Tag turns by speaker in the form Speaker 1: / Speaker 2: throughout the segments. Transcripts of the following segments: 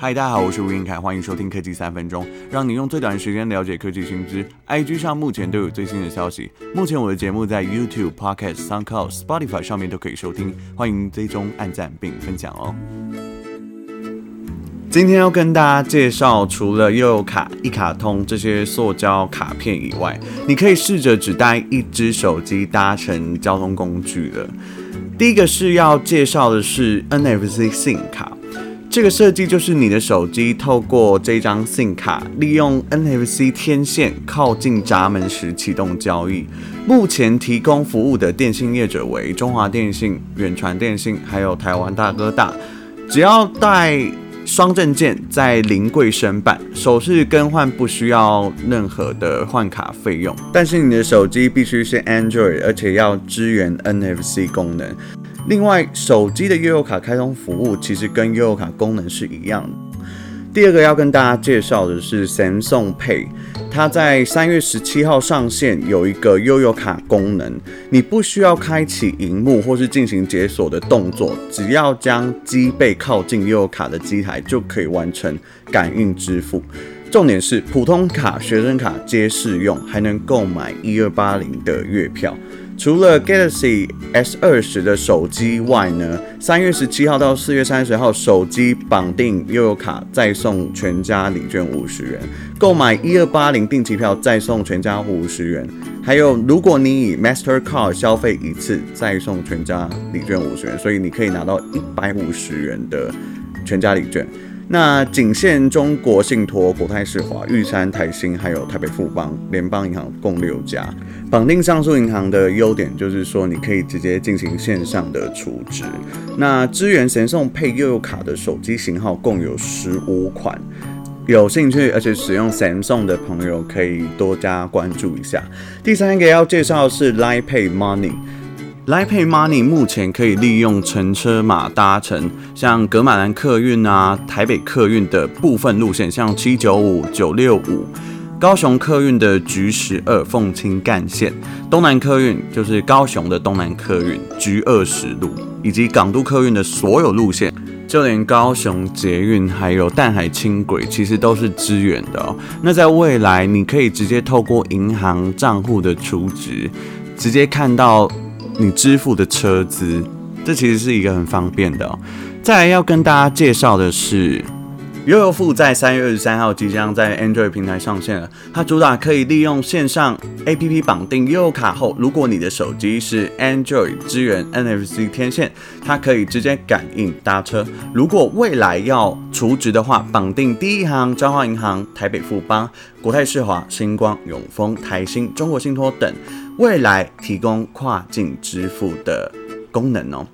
Speaker 1: 嗨，大家好，我是吴晏恺，欢迎收听科技三分钟，让你用最短的时间了解科技新知。IG 上目前都有最新的消息。目前我的节目在 YouTube、Podcast、SoundCloud、Spotify 上面都可以收听，欢迎追踪、按赞并分享哦。今天要跟大家介绍，除了悠游卡、一卡通这些塑胶卡片以外，你可以试着只带一只手机搭乘交通工具了。第一个是要介绍的是 NFC SIM 卡。这个设计就是你的手机透过这张 SIM 卡，利用 NFC 天线靠近闸门时启动交易。目前提供服务的电信业者为中华电信、远传电信，还有台湾大哥大。只要带双证件，在临柜申办，手势更换不需要任何的换卡费用。但是你的手机必须是 Android，而且要支援 NFC 功能。另外，手机的悠游卡开通服务其实跟悠游卡功能是一样的。第二个要跟大家介绍的是 Samsung Pay，它在三月十七号上线，有一个悠游卡功能，你不需要开启荧幕或是进行解锁的动作，只要将机背靠近悠游卡的机台就可以完成感应支付。重点是普通卡、学生卡皆适用，还能购买一二八零的月票。除了 Galaxy S 二十的手机外呢，三月十七号到四月三十号，手机绑定悠游卡再送全家礼券五十元，购买一二八零定期票再送全家五十元，还有如果你以 Mastercard 消费一次再送全家礼券五十元，所以你可以拿到一百五十元的全家礼券。那仅限中国信托、国泰世华、玉山、台新，还有台北富邦、联邦银行共六家。绑定上述银行的优点就是说，你可以直接进行线上的储值。那支援 Samsung Pay 悠游卡的手机型号共有十五款，有兴趣而且使用 Samsung 的朋友可以多加关注一下。第三个要介绍是 Line Pay Money。Line Pay Money 目前可以利用乘车码搭乘像葛马兰客运啊、台北客运的部分路线，像七九五、九六五，高雄客运的橘十二凤青干线，东南客运就是高雄的东南客运橘二十路，以及港都客运的所有路线，就连高雄捷运还有淡海轻轨，其实都是支援的哦。那在未来，你可以直接透过银行账户的储值，直接看到。你支付的车资，这其实是一个很方便的。再来要跟大家介绍的是，悠游付在三月二十三号即将在 Android 平台上线了。它主打可以利用线上 APP 绑定悠游卡后，如果你的手机是 Android 支援 NFC 天线，它可以直接感应搭车。如果未来要储值的话，绑定第一行、彰化银行、台北富邦、国泰世华、星光、永丰、台新、中国信托等。未来提供跨境支付的功能哦。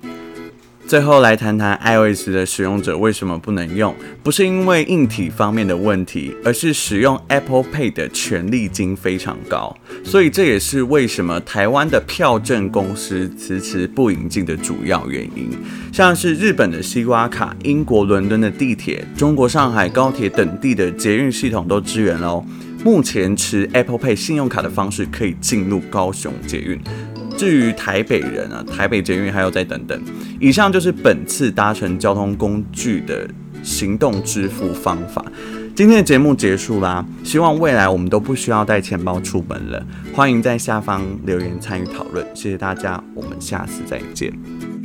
Speaker 1: 最后来谈谈 iOS 的使用者为什么不能用？不是因为硬体方面的问题，而是使用 Apple Pay 的权利金非常高。所以这也是为什么台湾的票证公司迟迟不引进的主要原因。像是日本的西瓜卡、英国伦敦的地铁、中国上海高铁等地的捷运系统都支援哦。目前持 Apple Pay 信用卡的方式可以进入高雄捷运。至于台北人啊，台北捷运还要再等等。以上就是本次搭乘交通工具的行动支付方法。今天的节目结束啦，希望未来我们都不需要带钱包出门了。欢迎在下方留言参与讨论，谢谢大家，我们下次再见。